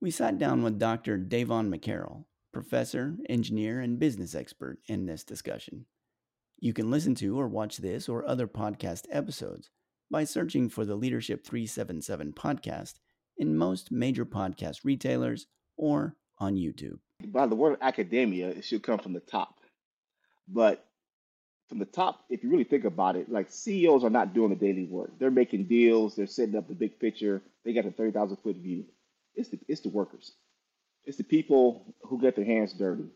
We sat down with Dr. Dayvon McCarrell, professor, engineer, and business expert, in this discussion. You can listen to or watch this or other podcast episodes by searching for the Leadership 377 podcast in most major podcast retailers or on YouTube. By the word academia, it should come from the top. But from the top, if you really think about it, like CEOs are not doing the daily work. They're making deals, they're setting up the big picture, they got a 30,000 foot view. It's the, it's the workers, it's the people who get their hands dirty.